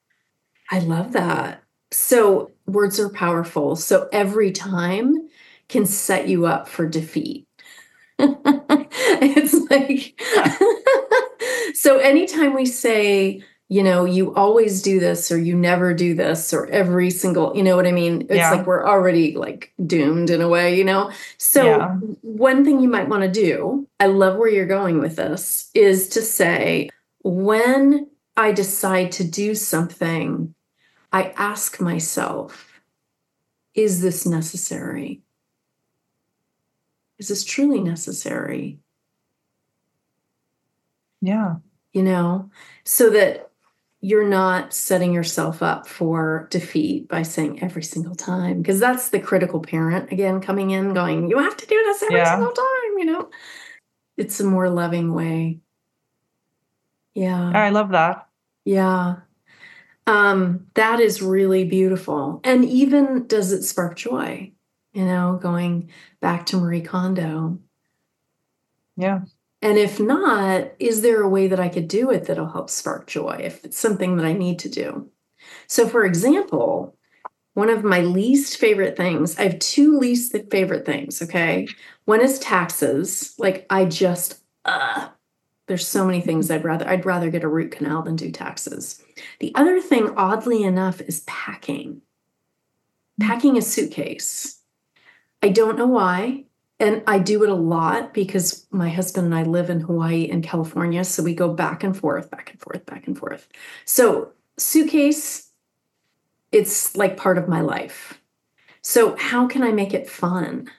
I love that. So words are powerful. So every time can set you up for defeat. it's like so anytime we say you know you always do this or you never do this or every single you know what i mean it's yeah. like we're already like doomed in a way you know so yeah. one thing you might want to do i love where you're going with this is to say when i decide to do something i ask myself is this necessary is this truly necessary? Yeah. You know, so that you're not setting yourself up for defeat by saying every single time, because that's the critical parent again coming in going, you have to do this every yeah. single time, you know? It's a more loving way. Yeah. I love that. Yeah. Um, that is really beautiful. And even does it spark joy? you know, going back to Marie Kondo. Yeah. And if not, is there a way that I could do it that'll help spark joy if it's something that I need to do? So, for example, one of my least favorite things, I have two least favorite things, okay? One is taxes. Like, I just, uh, there's so many things I'd rather I'd rather get a root canal than do taxes. The other thing oddly enough is packing. Mm. Packing a suitcase. I don't know why. And I do it a lot because my husband and I live in Hawaii and California. So we go back and forth, back and forth, back and forth. So, suitcase, it's like part of my life. So, how can I make it fun?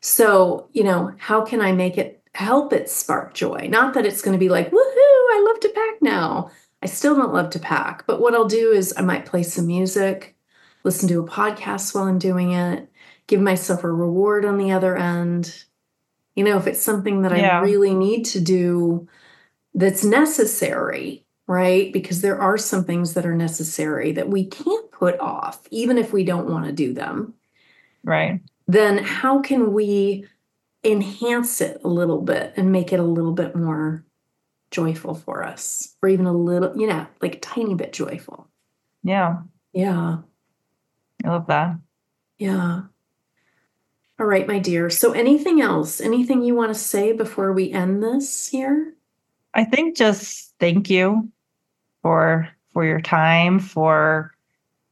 So, you know, how can I make it help it spark joy? Not that it's going to be like, woohoo, I love to pack now. I still don't love to pack. But what I'll do is I might play some music, listen to a podcast while I'm doing it, give myself a reward on the other end. You know, if it's something that yeah. I really need to do that's necessary, right? Because there are some things that are necessary that we can't put off, even if we don't want to do them. Right. Then how can we enhance it a little bit and make it a little bit more joyful for us, or even a little, you know, like a tiny bit joyful? Yeah. Yeah. I love that. Yeah. All right, my dear. So, anything else? Anything you want to say before we end this here? I think just thank you for for your time, for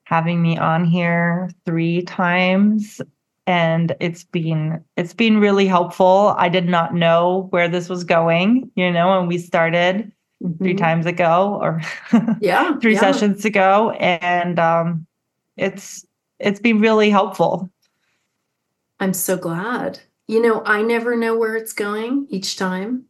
having me on here three times and it's been it's been really helpful. I did not know where this was going, you know, when we started mm-hmm. three times ago or yeah, three yeah. sessions ago and um it's it's been really helpful. I'm so glad. You know, I never know where it's going each time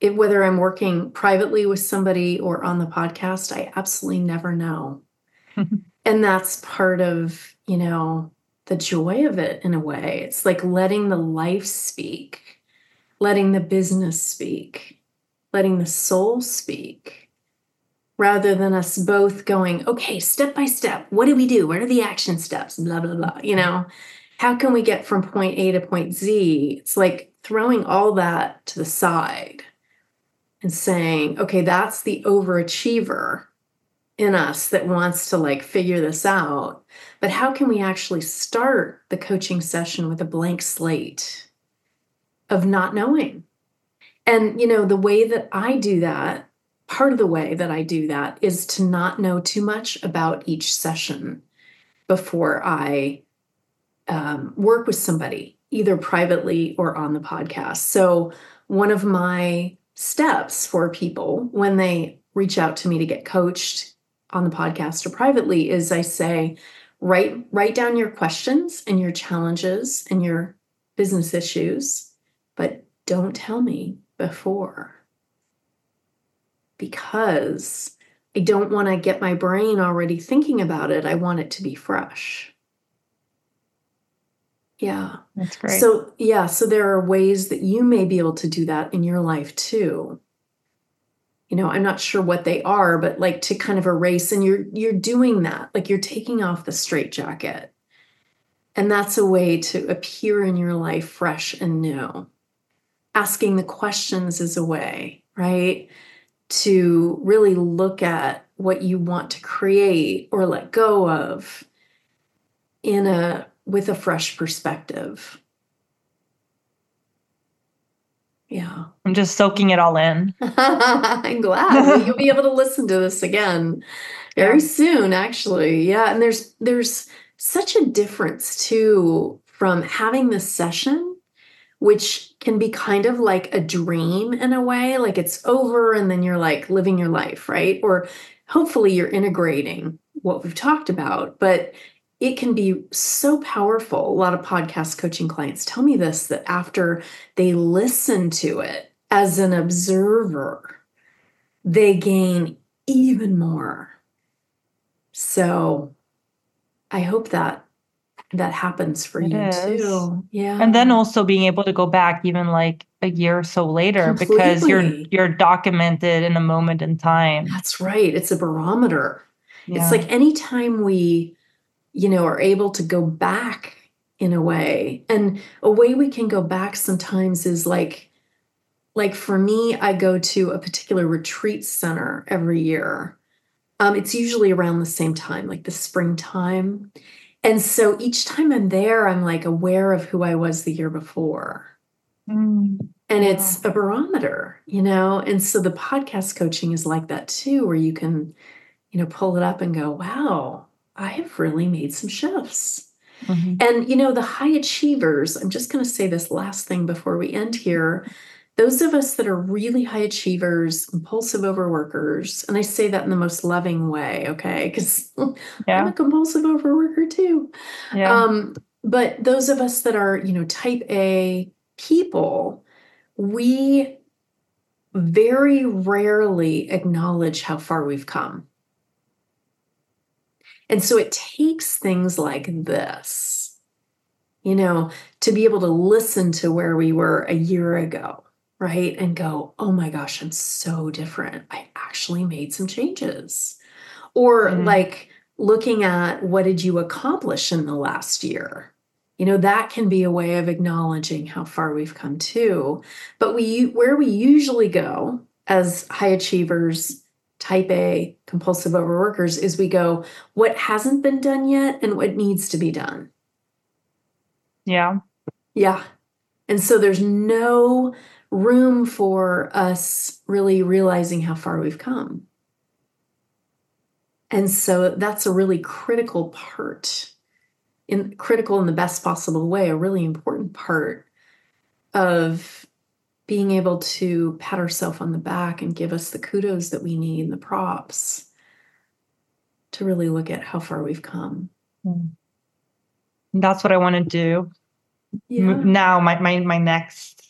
it, whether I'm working privately with somebody or on the podcast, I absolutely never know. and that's part of, you know, the joy of it in a way. It's like letting the life speak, letting the business speak, letting the soul speak, rather than us both going, okay, step by step, what do we do? What are the action steps? Blah, blah, blah. You know, how can we get from point A to point Z? It's like throwing all that to the side and saying, okay, that's the overachiever in us that wants to like figure this out. But how can we actually start the coaching session with a blank slate of not knowing? And, you know, the way that I do that, part of the way that I do that is to not know too much about each session before I um, work with somebody, either privately or on the podcast. So, one of my steps for people when they reach out to me to get coached on the podcast or privately is I say, write write down your questions and your challenges and your business issues, but don't tell me before. Because I don't want to get my brain already thinking about it. I want it to be fresh. Yeah. That's great. So, yeah, so there are ways that you may be able to do that in your life too. You know, I'm not sure what they are, but like to kind of erase and you're you're doing that. Like you're taking off the straitjacket. And that's a way to appear in your life fresh and new. Asking the questions is a way, right? To really look at what you want to create or let go of in a with a fresh perspective. Yeah. I'm just soaking it all in. I'm glad. you'll be able to listen to this again very yeah. soon, actually. Yeah. And there's there's such a difference too from having this session, which can be kind of like a dream in a way, like it's over and then you're like living your life, right? Or hopefully you're integrating what we've talked about. But it can be so powerful. A lot of podcast coaching clients tell me this that after they listen to it as an observer, they gain even more. So I hope that that happens for it you is. too. Yeah. And then also being able to go back even like a year or so later Completely. because you're you're documented in a moment in time. That's right. It's a barometer. Yeah. It's like anytime we you know, are able to go back in a way. And a way we can go back sometimes is like, like for me, I go to a particular retreat center every year. Um, it's usually around the same time, like the springtime. And so each time I'm there, I'm like aware of who I was the year before. Mm, and yeah. it's a barometer, you know? And so the podcast coaching is like that too, where you can, you know, pull it up and go, wow, I have really made some shifts. Mm-hmm. And, you know, the high achievers, I'm just going to say this last thing before we end here. those of us that are really high achievers, compulsive overworkers, and I say that in the most loving way, okay? Because yeah. I'm a compulsive overworker too. Yeah. Um, but those of us that are, you know, type A people, we very rarely acknowledge how far we've come. And so it takes things like this, you know, to be able to listen to where we were a year ago, right? And go, oh my gosh, I'm so different. I actually made some changes. Or mm-hmm. like looking at what did you accomplish in the last year? you know that can be a way of acknowledging how far we've come too but we where we usually go as high achievers type a compulsive overworkers is we go what hasn't been done yet and what needs to be done. Yeah. Yeah. And so there's no room for us really realizing how far we've come. And so that's a really critical part in critical in the best possible way, a really important part of being able to pat ourselves on the back and give us the kudos that we need and the props to really look at how far we've come. Hmm. That's what I want to do. Yeah. Now my, my my next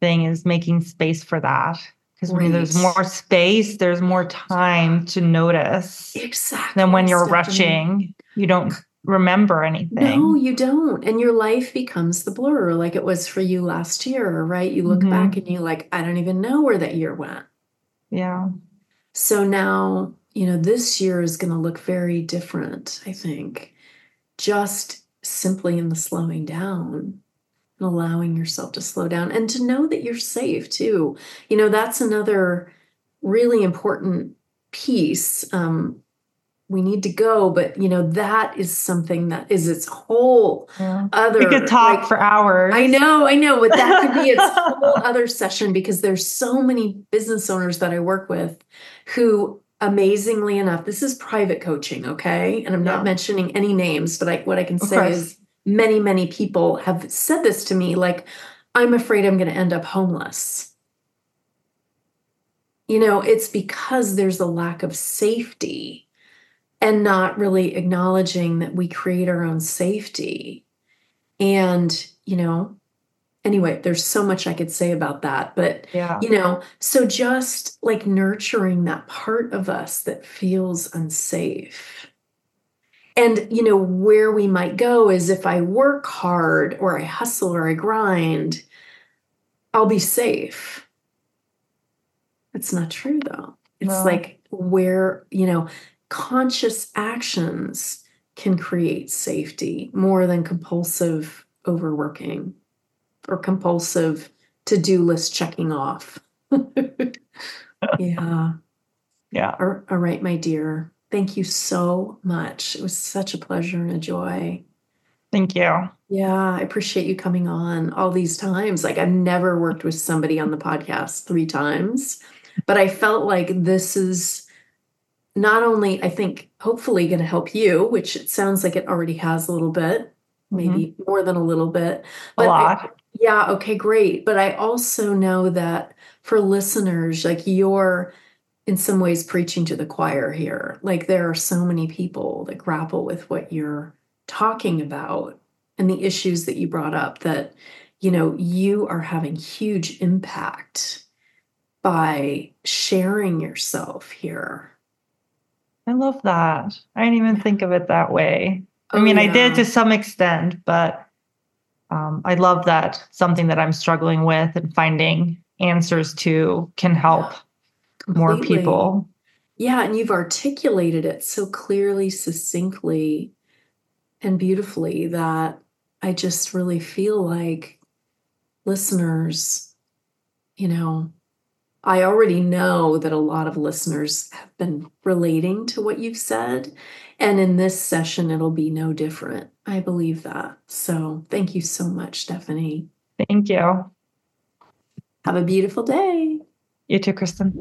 thing is making space for that. Because when there's more space, there's more time to notice. Exactly. Than when you're rushing. You don't remember anything. No, you don't. And your life becomes the blur like it was for you last year, right? You look mm-hmm. back and you like, I don't even know where that year went. Yeah. So now, you know, this year is going to look very different, I think. Just simply in the slowing down and allowing yourself to slow down and to know that you're safe too. You know, that's another really important piece. Um, we need to go but you know that is something that is its whole yeah. other we could talk like, for hours. I know i know but that could be its whole other session because there's so many business owners that i work with who amazingly enough this is private coaching okay? And i'm not mentioning any names but I, what i can say is many many people have said this to me like i'm afraid i'm going to end up homeless. You know it's because there's a lack of safety and not really acknowledging that we create our own safety. And, you know, anyway, there's so much I could say about that. But, yeah. you know, so just like nurturing that part of us that feels unsafe. And, you know, where we might go is if I work hard or I hustle or I grind, I'll be safe. It's not true though. It's no. like where, you know, conscious actions can create safety more than compulsive overworking or compulsive to do list checking off. yeah. Yeah. All right, my dear. Thank you so much. It was such a pleasure and a joy. Thank you. Yeah, I appreciate you coming on all these times. Like, I've never worked with somebody on the podcast three times, but I felt like this is not only I think hopefully going to help you, which it sounds like it already has a little bit, maybe mm-hmm. more than a little bit. But a lot. I, yeah, okay, great. But I also know that for listeners, like you're in some ways preaching to the choir here. Like there are so many people that grapple with what you're talking about and the issues that you brought up that you know you are having huge impact by sharing yourself here I love that. I didn't even think of it that way. Oh, I mean, yeah. I did to some extent, but um, I love that something that I'm struggling with and finding answers to can help yeah, more people. Yeah, and you've articulated it so clearly, succinctly, and beautifully that I just really feel like listeners, you know, I already know that a lot of listeners have been relating to what you've said. And in this session, it'll be no different. I believe that. So thank you so much, Stephanie. Thank you. Have a beautiful day. You too, Kristin.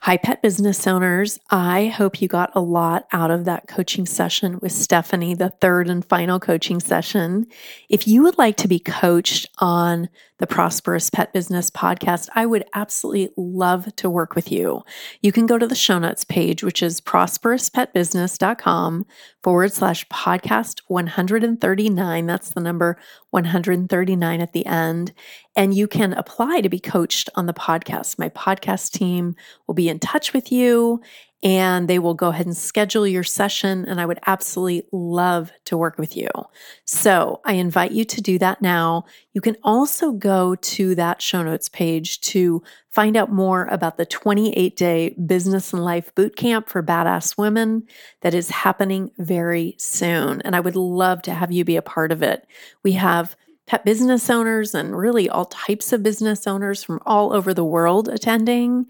Hi, pet business owners. I hope you got a lot out of that coaching session with Stephanie, the third and final coaching session. If you would like to be coached on the Prosperous Pet Business Podcast, I would absolutely love to work with you. You can go to the show notes page, which is prosperouspetbusiness.com forward slash podcast 139. That's the number 139 at the end. And you can apply to be coached on the podcast. My podcast team will be in touch with you and they will go ahead and schedule your session. And I would absolutely love to work with you. So I invite you to do that now. You can also go to that show notes page to find out more about the 28 day business and life boot camp for badass women that is happening very soon. And I would love to have you be a part of it. We have pet business owners and really all types of business owners from all over the world attending.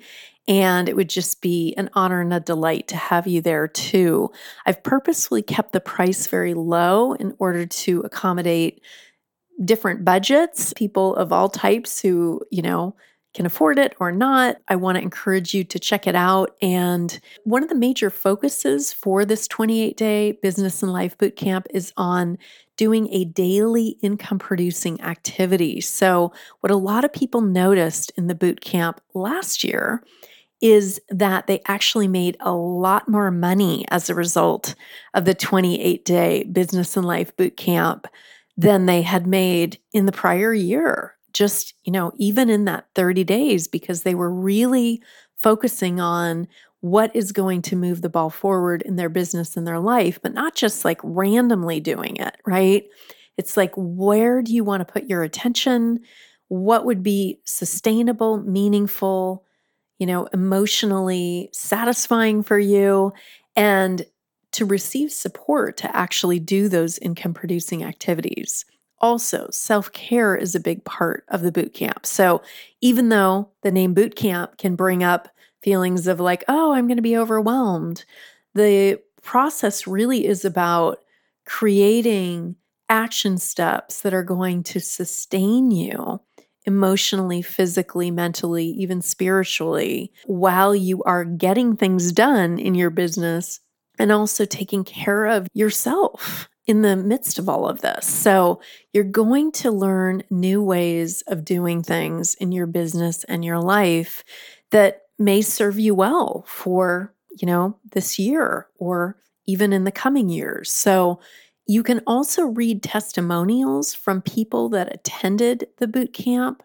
And it would just be an honor and a delight to have you there too. I've purposefully kept the price very low in order to accommodate different budgets, people of all types who, you know, can afford it or not. I want to encourage you to check it out. And one of the major focuses for this 28 day business and life boot camp is on doing a daily income producing activity. So, what a lot of people noticed in the boot camp last year is that they actually made a lot more money as a result of the 28 day business and life boot camp than they had made in the prior year. Just, you know, even in that 30 days, because they were really focusing on what is going to move the ball forward in their business and their life, but not just like randomly doing it, right? It's like, where do you want to put your attention? What would be sustainable, meaningful, you know, emotionally satisfying for you and to receive support to actually do those income producing activities. Also, self care is a big part of the boot camp. So, even though the name boot camp can bring up feelings of like, oh, I'm going to be overwhelmed, the process really is about creating action steps that are going to sustain you emotionally, physically, mentally, even spiritually, while you are getting things done in your business and also taking care of yourself in the midst of all of this. So, you're going to learn new ways of doing things in your business and your life that may serve you well for, you know, this year or even in the coming years. So, you can also read testimonials from people that attended the boot camp.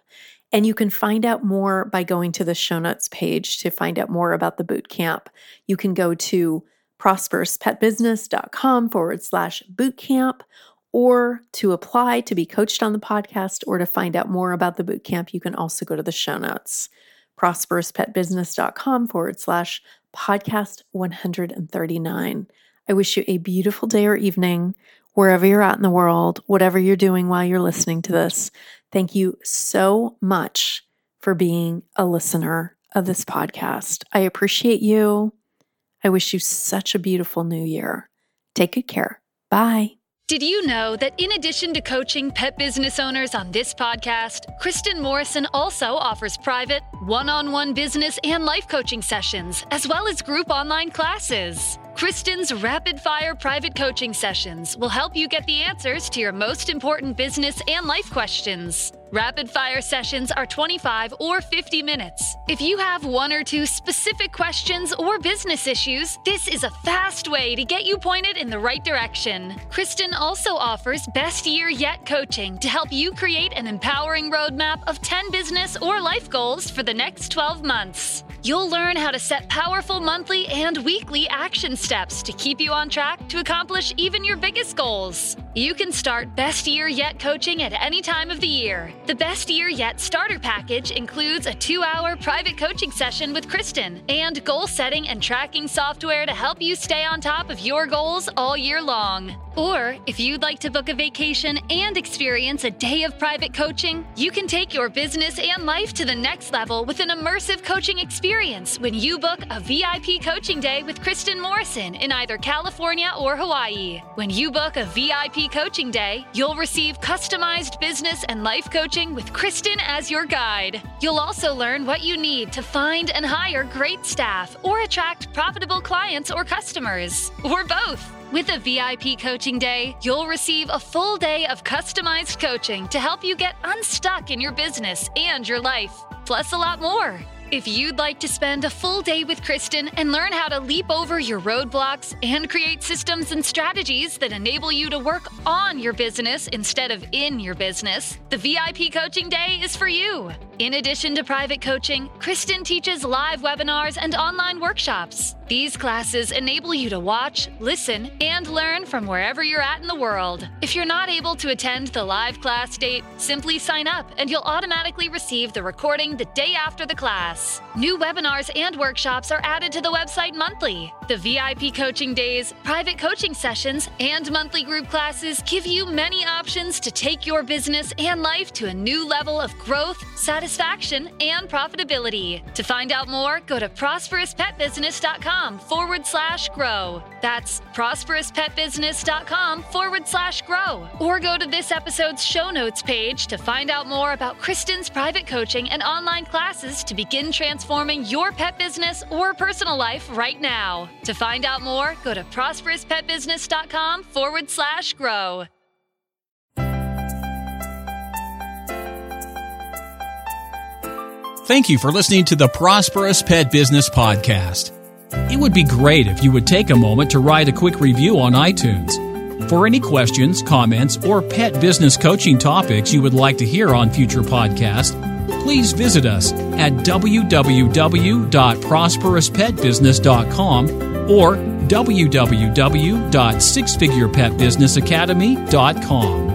And you can find out more by going to the show notes page to find out more about the boot camp. You can go to prosperouspetbusiness.com forward slash boot camp or to apply to be coached on the podcast or to find out more about the boot camp. You can also go to the show notes prosperouspetbusiness.com forward slash podcast 139. I wish you a beautiful day or evening, wherever you're at in the world, whatever you're doing while you're listening to this. Thank you so much for being a listener of this podcast. I appreciate you. I wish you such a beautiful new year. Take good care. Bye. Did you know that in addition to coaching pet business owners on this podcast, Kristin Morrison also offers private, one on one business and life coaching sessions, as well as group online classes? Kristin's rapid fire private coaching sessions will help you get the answers to your most important business and life questions. Rapid fire sessions are 25 or 50 minutes. If you have one or two specific questions or business issues, this is a fast way to get you pointed in the right direction. Kristin also offers Best Year Yet coaching to help you create an empowering roadmap of 10 business or life goals for the next 12 months. You'll learn how to set powerful monthly and weekly action steps to keep you on track to accomplish even your biggest goals. You can start Best Year Yet coaching at any time of the year. The Best Year Yet starter package includes a two hour private coaching session with Kristin and goal setting and tracking software to help you stay on top of your goals all year long. Or if you'd like to book a vacation and experience a day of private coaching, you can take your business and life to the next level with an immersive coaching experience when you book a VIP coaching day with Kristin Morrison in either California or Hawaii. When you book a VIP coaching day, you'll receive customized business and life coaching with Kristin as your guide. You'll also learn what you need to find and hire great staff or attract profitable clients or customers, or both. With a VIP coaching day, you'll receive a full day of customized coaching to help you get unstuck in your business and your life, plus a lot more. If you'd like to spend a full day with Kristin and learn how to leap over your roadblocks and create systems and strategies that enable you to work on your business instead of in your business, the VIP Coaching Day is for you. In addition to private coaching, Kristin teaches live webinars and online workshops. These classes enable you to watch, listen, and learn from wherever you're at in the world. If you're not able to attend the live class date, simply sign up and you'll automatically receive the recording the day after the class. New webinars and workshops are added to the website monthly. The VIP coaching days, private coaching sessions, and monthly group classes give you many options to take your business and life to a new level of growth, satisfaction, and profitability. To find out more, go to prosperouspetbusiness.com forward slash grow. That's prosperouspetbusiness.com forward slash grow. Or go to this episode's show notes page to find out more about Kristin's private coaching and online classes to begin transforming your pet business or personal life right now. To find out more, go to prosperouspetbusiness.com forward slash grow. Thank you for listening to the Prosperous Pet Business Podcast. It would be great if you would take a moment to write a quick review on iTunes. For any questions, comments, or pet business coaching topics you would like to hear on future podcasts, please visit us at www.prosperouspetbusiness.com or www.sixfigurepetbusinessacademy.com.